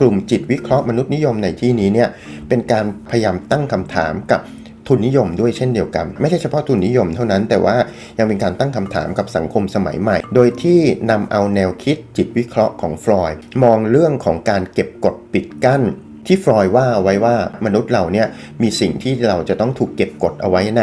กลุ่มจิตวิเคราะห์มนุษย์นิยมในที่นี้เนี่ยเป็นการพยายามตั้งคำถามกับทุนนิยมด้วยเช่นเดียวกัน ไม่ใช่เฉพาะทุนนิยมเท่านั้น แต่ว่ายังเป็นการตั้งคำถามกับสังคมสมัยใหม่ โดยที่นำเอาแนวคิดจิตวิเคราะห์ของฟรอยด์มองเรื่องของการเก็บกดปิดกั้นที่ฟรอยด์ว่าไว้ว่ามนุษย์เราเนี่ยมีสิ่งที่เราจะต้องถูกเก็บกดเอาไว้ใน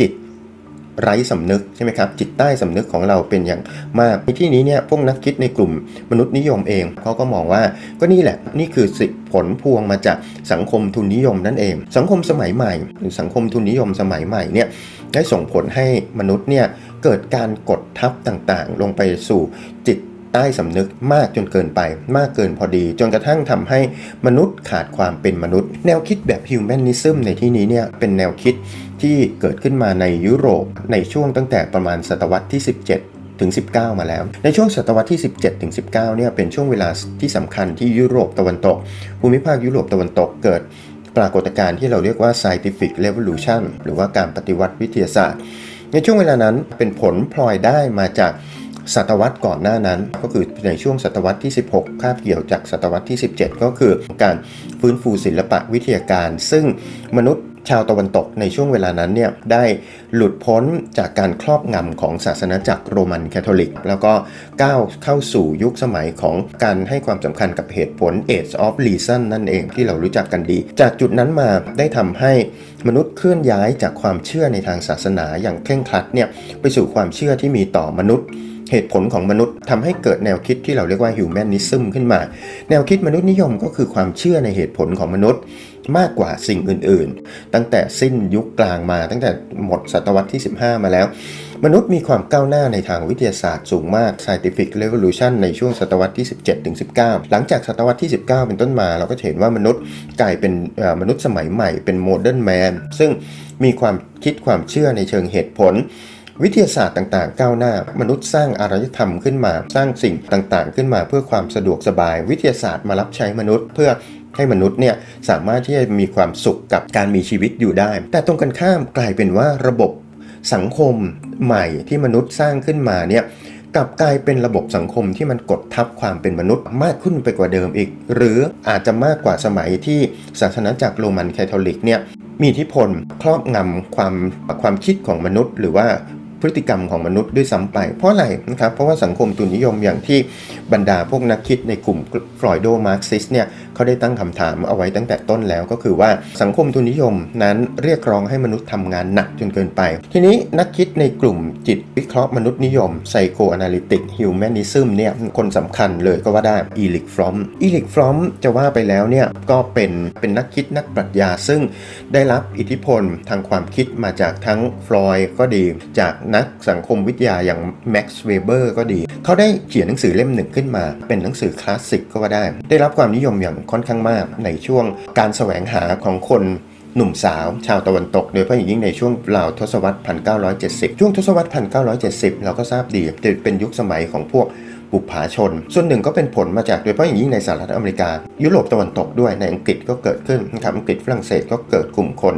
จิต ไร้สำนึกใช่ไหมครับจิตใต้สำนึกของเราเป็นอย่างมากในที่นี้เนี่ยพวกนักคิดในกลุ่มมนุษย์นิยมเองเขาก็มองว่าก็นี่แหละนี่คือสิผลพวงมาจากสังคมทุนนิยมนั่นเอง สังคมสมัยใหม่ หรือสังคมทุนนิยมสมัยใหม่เนี่ยได้ส่งผลให้มนุษย์เนี่ยเกิดการกดทับต่างๆ ลงไปสู่จิตใต้สำนึกมากจนเกินไป มากเกินพอดี จนกระทั่งทำให้มนุษย์ขาดความเป็นมนุษย์ แนวคิดแบบฮิวแมนนิซึมในที่นี้เนี่ยเป็นแนวคิด ที่เกิดขึ้นมาในยุโรปในช่วงตั้งแต่ประมาณศตวรรษที่ 17 ถึง 19 มาแล้ว ในช่วงศตวรรษที่ 17 ถึง 19 เนี่ยเป็นช่วงเวลาที่สำคัญที่ยุโรปตะวันตก ภูมิภาคยุโรปตะวันตกเกิดปรากฏการณ์ที่เราเรียกว่า scientific revolution หรือว่าการปฏิวัติวิทยาศาสตร์ ในช่วงเวลานั้นเป็นผลพลอยได้มาจากศตวรรษก่อนหน้านั้น ก็คือในช่วงศตวรรษที่ 16 คาบเกี่ยวจากศตวรรษที่ 17 ก็คือการฟื้นฟูศิลปะวิทยาการ ซึ่งมนุษย์ ชาวตะวันตกในช่วงเวลานั้นเนี่ยได้หลุดพ้นจากการครอบงำของศาสนาจักรโรมันคาทอลิก แล้วก็ก้าวเข้าสู่ยุคสมัยของการให้ความสำคัญกับเหตุผล Age of Reason นั่นเองที่เรารู้จักกันดี จากจุดนั้นมาได้ทำให้มนุษย์เคลื่อนย้ายจากความเชื่อในทางศาสนาอย่างเคร่งครัดเนี่ยไปสู่ความเชื่อที่มีต่อมนุษย์ เหตุผลของมนุษย์ทำให้เกิดแนวคิดที่เราเรียกว่า humanism ขึ้นมา แนวคิดมนุษย์นิยมก็คือความเชื่อในเหตุผลของมนุษย์มากกว่าสิ่งอื่นๆ ตั้งแต่สิ้นยุคกลางมา ตั้งแต่หมดศตวรรษที่ 15 มาแล้ว มนุษย์มีความก้าวหน้าในทางวิทยาศาสตร์สูงมาก scientific revolution ในช่วงศตวรรษที่ 17ถึง19 หลังจากศตวรรษที่ 19 เป็นต้นมา เราก็เห็นว่ามนุษย์กลายเป็นมนุษย์สมัยใหม่เป็น modern man ซึ่งมีความคิดความเชื่อในเชิงเหตุผล วิทยาศาสตร์ต่างๆ ก้าวหน้า มนุษย์สร้างอารยธรรมขึ้นมา สร้างสิ่งต่างๆ ขึ้นมาเพื่อความสะดวกสบาย วิทยาศาสตร์มารับใช้มนุษย์ เพื่อให้มนุษย์เนี่ยสามารถที่จะมีความสุขกับการมีชีวิตอยู่ได้ แต่ตรงกันข้ามกลายเป็นว่าระบบสังคมใหม่ที่มนุษย์สร้างขึ้นมาเนี่ยกลับกลายเป็นระบบสังคมที่มันกดทับความเป็นมนุษย์มากขึ้นไปกว่าเดิมอีก หรืออาจจะมากกว่าสมัยที่ศาสนาจักรโรมันคาทอลิกเนี่ยมีอิทธิพลครอบงำความความคิดของมนุษย์ หรือว่า พฤติกรรมของมนุษย์ด้วยซ้ำไป เพราะอะไรนะครับ เพราะว่าสังคมทุนนิยมอย่างที่บรรดาพวกนักคิดในกลุ่ม Freudo-Marxist เนี่ยเขาได้ตั้งคำถามเอาไว้ตั้งแต่ต้นแล้วก็คือว่าสังคมทุนนิยมนั้นเรียกร้องให้มนุษย์ทำงานหนักจนเกินไป ทีนี้นักคิดในกลุ่มจิตวิเคราะห์มนุษย์นิยม psychoanalytic humanism เนี่ยคนสำคัญเลยก็ว่าได้เอริค ฟรอมม์ เอริค ฟรอมม์จะว่าไปแล้วเนี่ยก็เป็นเป็นนักคิดนักปรัชญาซึ่งได้รับอิทธิพลทางความคิดมาจากทั้งฟรอยด์ก็ดีจากนักสังคมวิทยาอย่างแม็กซ์เวเบอร์ก็ดี เขาได้เขียนหนังสือเล่มหนึ่งขึ้นมา เป็นหนังสือคลาสสิกก็ว่าได้ ได้รับความนิยมอย่างค่อนข้างมากในช่วงการแสวงหาของคนหนุ่มสาวชาวตะวันตก โดยเฉพาะอย่างยิ่งในช่วงราวทศวรรษ 1970 ช่วงทศวรรษ 1970 เราก็ทราบดีเป็นยุคสมัยของพวกบุปผาชน ส่วนหนึ่งก็เป็นผลมาจากโดยเฉพาะอย่างยิ่งในสหรัฐอเมริกา ยุโรปตะวันตกด้วยในอังกฤษก็เกิดขึ้นนะครับอังกฤษฝรั่งเศสก็เกิดกลุ่มคน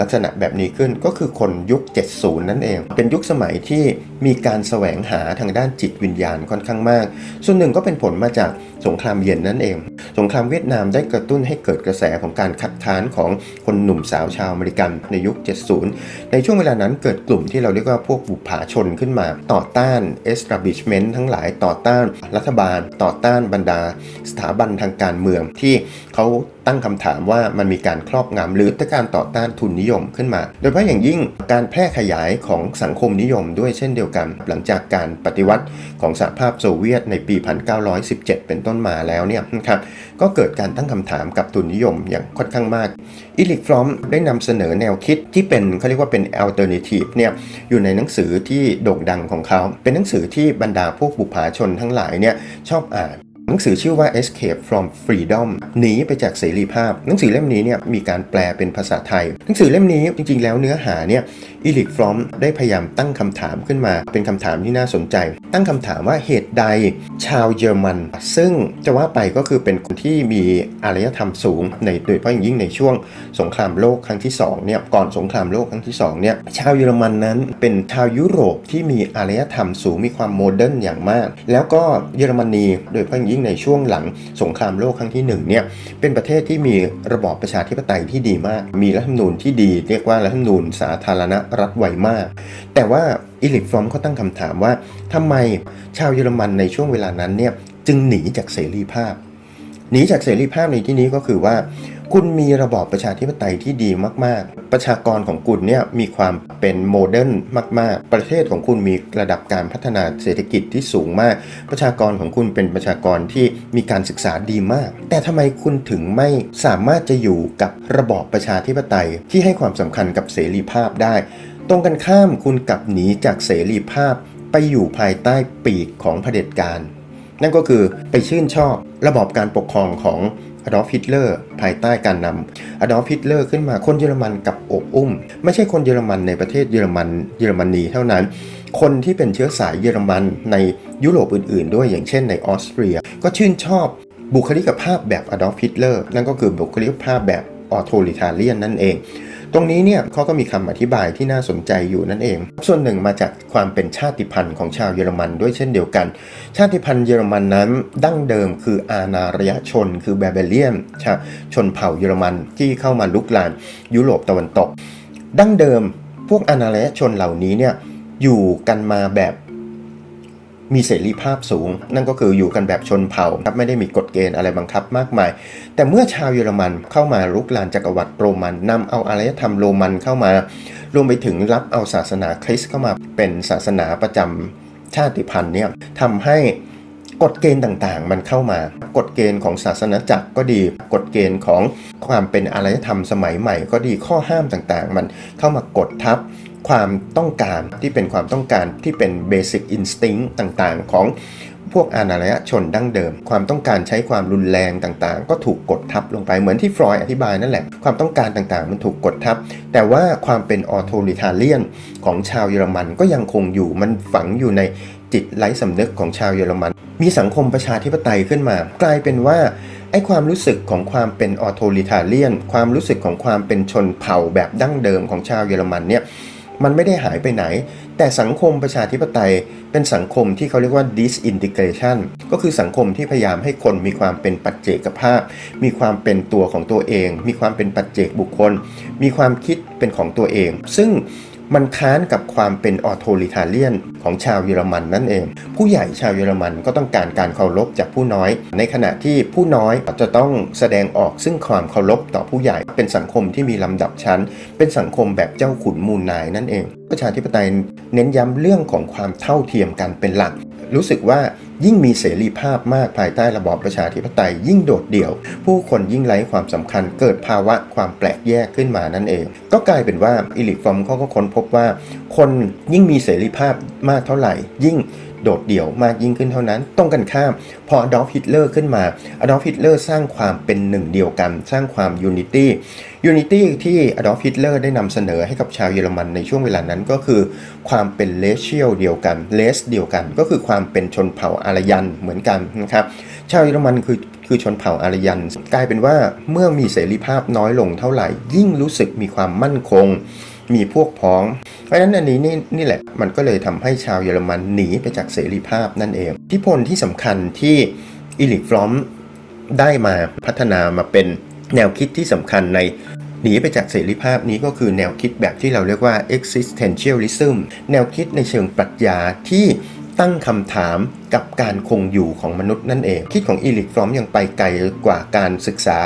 ลักษณะแบบนี้ขึ้นก็คือคนยุค 70 นั่นเอง เป็นยุคสมัยที่มีการแสวงหาทางด้านจิตวิญญาณค่อนข้างมาก ส่วนหนึ่งก็เป็นผลมาจากสงครามเย็นนั่นเอง สงครามเวียดนามได้กระตุ้นให้เกิดกระแสของการคัดค้านของคนหนุ่มสาวชาวอเมริกันในยุค 70 ในช่วงเวลานั้นเกิดกลุ่มที่เราเรียกว่าพวกบุปผาชนขึ้นมาต่อต้าน establishment ทั้งหลายต่อต้านรัฐบาล ต่อต้านบรรดา สถาบันทางการเมืองที่เขาตั้งคำถามว่ามันมีการครอบงำหรือการต่อต้านทุนนิยมขึ้นมา โดยเฉพาะอย่างยิ่งการแพร่ขยายของสังคมนิยมด้วยเช่นเดียวกัน หลังจากการปฏิวัติของสหภาพโซเวียตในปี 1917 เป็นต้นมาแล้วเนี่ยนะครับก็เกิดการตั้งคำถามกับทุนนิยมอย่างค่อนข้างมากเอริค ฟรอมม์ได้นำเสนอแนวคิดที่เป็นเขาเรียกว่าเป็น alternative เนี่ยอยู่ในหนังสือที่โด่งดังของเขา เป็นหนังสือที่บรรดาพวกบุปผาชนทั้งหลายเนี่ยชอบอ่าน นังสือชื่อว่า Escape from Freedom หนีไปจากเสรีภาพ หนังสือเล่มนี้เนี่ยมีการแปลเป็นภาษาไทย หนังสือเล่มนี้จริงๆ แล้วเนื้อหาเนี่ย อีลิกฟรอมได้พยายามตั้งคำถามขึ้นมา เป็นคำถามที่น่าสนใจ ตั้งคำถามว่าเหตุใดชาวเยอรมัน ซึ่งจะว่าไปก็คือเป็นคนที่มีอารยธรรมสูง ในโดยเฉพาะอย่างยิ่งในช่วงสงครามโลกครั้งที่2เนี่ยก่อนสงครามโลกครั้งที่2เนี่ยชาวเยอรมันนั้นเป็นชาวยุโรปที่มีอารยธรรมสูงมีความ modern อย่างมาก แล้วก็เยอรมนีโดยเฉพาะอย่างยิ่งในช่วงหลังสงครามโลกครั้งที่1เนี่ยเป็นประเทศที่มีระบอบประชาธิปไตยที่ดีมาก มีรัฐธรรมนูญที่ดี เรียกว่ารัฐธรรมนูญสาธารณรัฐไวมาร์ แต่ว่าเอริค ฟรอมม์เขาตั้งคำถามว่าทำไมชาวเยอรมันในช่วงเวลานั้นเนี่ยจึงหนีจากเสรีภาพ หนีจากเสรีภาพในที่นี้ก็คือว่า คุณมีระบอบประชาธิปไตยที่ดีมาก ๆ ประชากรของคุณเนี่ยมีความเป็น modern มาก ๆ ประเทศของคุณมีระดับการพัฒนาเศรษฐกิจที่สูงมาก ประชากรของคุณเป็นประชากรที่มีการศึกษาดีมาก แต่ทำไมคุณถึงไม่สามารถจะอยู่กับระบอบประชาธิปไตยที่ให้ความสำคัญกับเสรีภาพได้ ตรงกันข้ามคุณกลับหนีจากเสรีภาพไปอยู่ภายใต้ปีกของเผด็จการ นั่นก็คือไปชื่นชอบระบอบการปกครองของ อดอล์ฟฮิตเลอร์ภายใต้การนำอดอล์ฟฮิตเลอร์ขึ้นมาคนเยอรมันกลับโอบอุ้ม ไม่ใช่คนเยอรมันในประเทศเยอรมันเยอรมนีเท่านั้น คนที่เป็นเชื้อสายเยอรมันในยุโรปอื่นๆ ด้วยอย่างเช่นในออสเตรีย ก็ชื่นชอบบุคลิกภาพแบบอดอล์ฟฮิตเลอร์นั่นก็คือบุคลิกภาพแบบ authoritarian นั่นเอง ตรงนี้เนี่ยเขาก็มีคำอธิบายที่น่าสนใจอยู่นั่นเอง ส่วนหนึ่งมาจากความเป็นชาติพันธุ์ของชาวเยอรมันด้วยเช่นเดียวกัน ชาติพันธุ์เยอรมันนั้นดั้งเดิมคืออาณารยชน คือแบเบเลียนชาชนเผ่าเยอรมันที่เข้ามาลุกลานยุโรปตะวันตก ดั้งเดิมพวกอาณารยชนเหล่านี้เนี่ยอยู่กันมาแบบ มีเสรีภาพสูง นั่นก็คืออยู่กันแบบชนเผ่าครับไม่ได้มีกฎเกณฑ์อะไรบังคับมากมาย แต่เมื่อชาวเยอรมันเข้ามาลุกลานจักรวรรดิโรมันนำเอาอารยธรรมโรมันเข้ามารวมไปถึงรับเอาศาสนาคริสต์เข้ามาเป็นศาสนาประจำชาติพันธุ์เนี่ยทำให้กฎเกณฑ์ต่างๆ มันเข้ามากฎเกณฑ์ของศาสนาจักรก็ดีกฎเกณฑ์ของความเป็นอารยธรรมสมัยใหม่ ก็ดีข้อห้ามต่างๆ มันเข้ามากดทับ ความต้องการที่เป็นความต้องการที่เป็นเบสิ c อินสติ้งต่างๆ ของพวกอาณาลยชนดั้งเดิม ความต้องการใช้ความรุนแรงต่างๆ ก็ถูกกดทับลงไปเหมือนที่ฟรอยอธิบายนั่นแหละ ความต้องการต่างๆ มันถูกกดทับ แต่ว่าความเป็นออโตริทาเลียนของชาวเยอรมันก็ยังคงอยู่มันฝังอยู่ในจิตไร้สำนึกของชาวเยอรมัน มีสังคมประชาธิปไตยขึ้นมา กลายเป็นว่าไอ้ความรู้สึกของความเป็นออโตริทาเลียน ความรู้สึกของความเป็นชนเผ่าแบบดั้งเดิมของชาวเยอรมันเนี่ย มันไม่ได้หายไปไหน แต่สังคมประชาธิปไตยเป็นสังคมที่เขาเรียกว่า disintegration ก็คือสังคมที่พยายามให้คนมีความเป็นปัจเจกภาพ มีความเป็นตัวของตัวเอง มีความเป็นปัจเจกบุคคล มีความคิดเป็นของตัวเอง ซึ่ง มันค้านกับความเป็นออโตริทาเลียนของชาวเยอรมันนั่นเอง ผู้ใหญ่ชาวเยอรมันก็ต้องการการเคารพจากผู้น้อย ในขณะที่ผู้น้อยจะต้องแสดงออกซึ่งความเคารพต่อผู้ใหญ่เป็นสังคมที่มีลำดับชั้น เป็นสังคมแบบเจ้าขุนมูลนายนั่นเอง ประชาธิปไตยเน้นย้ำเรื่องของความเท่าเทียมกันเป็นหลัก รู้สึกว่า ยิ่งมีเสรีภาพมากภายใต้ระบอบประชาธิปไตย ยิ่งโดดเดี่ยว ผู้คนยิ่งไร้ความสำคัญเกิดภาวะความแปลกแยกขึ้นมานั่นเอง ก็กลายเป็นว่าอิริกฟรอมเขาก็ค้นพบว่า คนยิ่งมีเสรีภาพมากเท่าไหร่ ยิ่ง โดดเดี่ยวมากยิ่งขึ้นเท่านั้น ตรงกันข้าม พออดอล์ฟฮิตเลอร์ขึ้นมาอดอล์ฟฮิตเลอร์สร้างความเป็นหนึ่งเดียวกัน สร้างความ unity unity ที่อดอล์ฟฮิตเลอร์ได้นำเสนอให้กับชาวเยอรมันในช่วงเวลานั้นก็คือ ความเป็น racial เดียวกัน race เดียวกัน ก็คือความเป็นชนเผ่าอารยันเหมือนกันนะครับชาวเยอรมันคือคือชนเผ่าอารยัน กลายเป็นว่าเมื่อมีเสรีภาพน้อยลงเท่าไหร่ ยิ่งรู้สึกมีความมั่นคง มีพวกพ้อง เพราะฉะนั้นอันนี้นี่นี่แหละมันก็เลยทำให้ชาวเยอรมันหนีไปจากเสรีภาพนั่นเอง อิทธิพลที่สำคัญที่อิริกฟรอมได้มาพัฒนามาเป็นแนวคิดที่สำคัญในหนีไปจากเสรีภาพนี้ก็คือแนวคิดแบบที่เราเรียกว่า existentialism แนวคิดในเชิงปรัชญาที่ตั้งคำถามกับการคงอยู่ของมนุษย์นั่นเอง คิดของอีลิกฟรอมยังไปไกลกว่าการศึกษา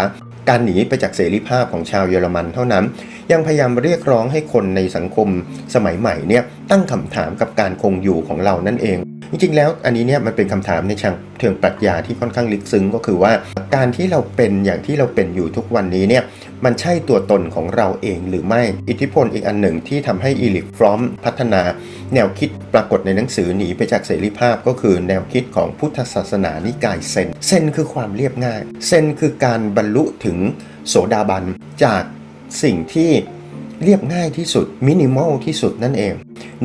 การหนีไปจากเสรีภาพของชาวเยอรมันเท่านั้น ยังพยายามเรียกร้องให้คนในสังคมสมัยใหม่เนี่ยตั้งคำถามกับการคงอยู่ของเรานั่นเอง จริงๆ แล้วอันนี้เนี่ยมันเป็นคำถามในเชิงเชิงปรัชญาที่ค่อนข้างลึกซึ้งก็คือว่า การที่เราเป็นอย่างที่เราเป็นอยู่ทุกวันนี้เนี่ยมันใช่ตัวตนของเราเองหรือไม่อิทธิพลอีกอันหนึ่งที่ทำให้อิริกฟรอมพัฒนา แนวคิดปรากฏในหนังสือหนีไปจากเสรีภาพก็คือแนวคิดของพุทธศาสนานิกายเซนเซนคือความเรียบง่าย เซนคือการบรรลุถึงโสดาบันจาก สิ่งที่เรียบง่ายที่สุดมินิมอลที่สุดนั่นเอง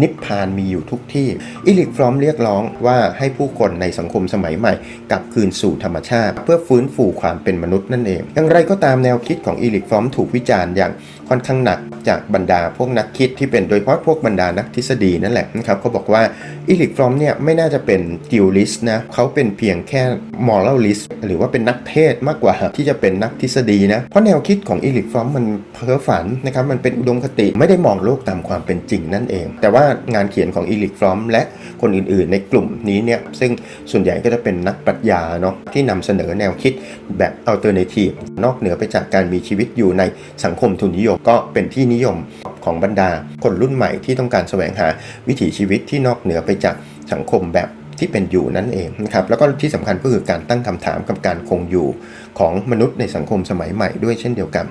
นิพพานมีอยู่ทุกที่ อิริกฟรอมเรียกร้องว่าให้ผู้คนในสังคมสมัยใหม่ กลับคืนสู่ธรรมชาติ เพื่อฟื้นฟูความเป็นมนุษย์นั่นเอง อย่างไรก็ตามแนวคิดของอิริกฟรอมถูกวิจารณ์อย่างค่อนข้างหนักจากบรรดาพวกนักคิดที่เป็นโดยเฉพาะพวกบรรดานักทฤษฎีนั่นแหละนะครับเขาบอกว่าอิริกฟรอมเนี่ยไม่น่าจะเป็น theorist นะเขาเป็นเพียงแค่ moralist หรือว่าเป็นนักเทศน์มากกว่าที่จะเป็นนักทฤษฎีนะเพราะแนวคิดของอิริกฟรอมมันเพ้อฝันนะครับมันเป็นอุดมคติไม่ได้มองโลกตามความเป็นจริงนั่นเอง แต่ว่างานเขียนของอิริกฟรอมและคนอื่นๆ ในกลุ่มนี้เนี่ยซึ่งส่วนใหญ่ก็จะเป็นนักปรัชญาเนาะที่นำเสนอแนวคิดแบบ alternative นอกเหนือไปจากการมีชีวิตอยู่ในสังคมทุนนิยมก็เป็นที่นิยมของบรรดา คนรุ่นใหม่ที่ต้องการแสวงหาวิถีชีวิตที่นอกเหนือไปจากสังคมแบบที่เป็นอยู่นั่นเองนะครับแล้วก็ที่สำคัญก็คือการตั้งคำถามกับการคงอยู่ของมนุษย์ในสังคมสมัยใหม่ด้วยเช่นเดียวกัน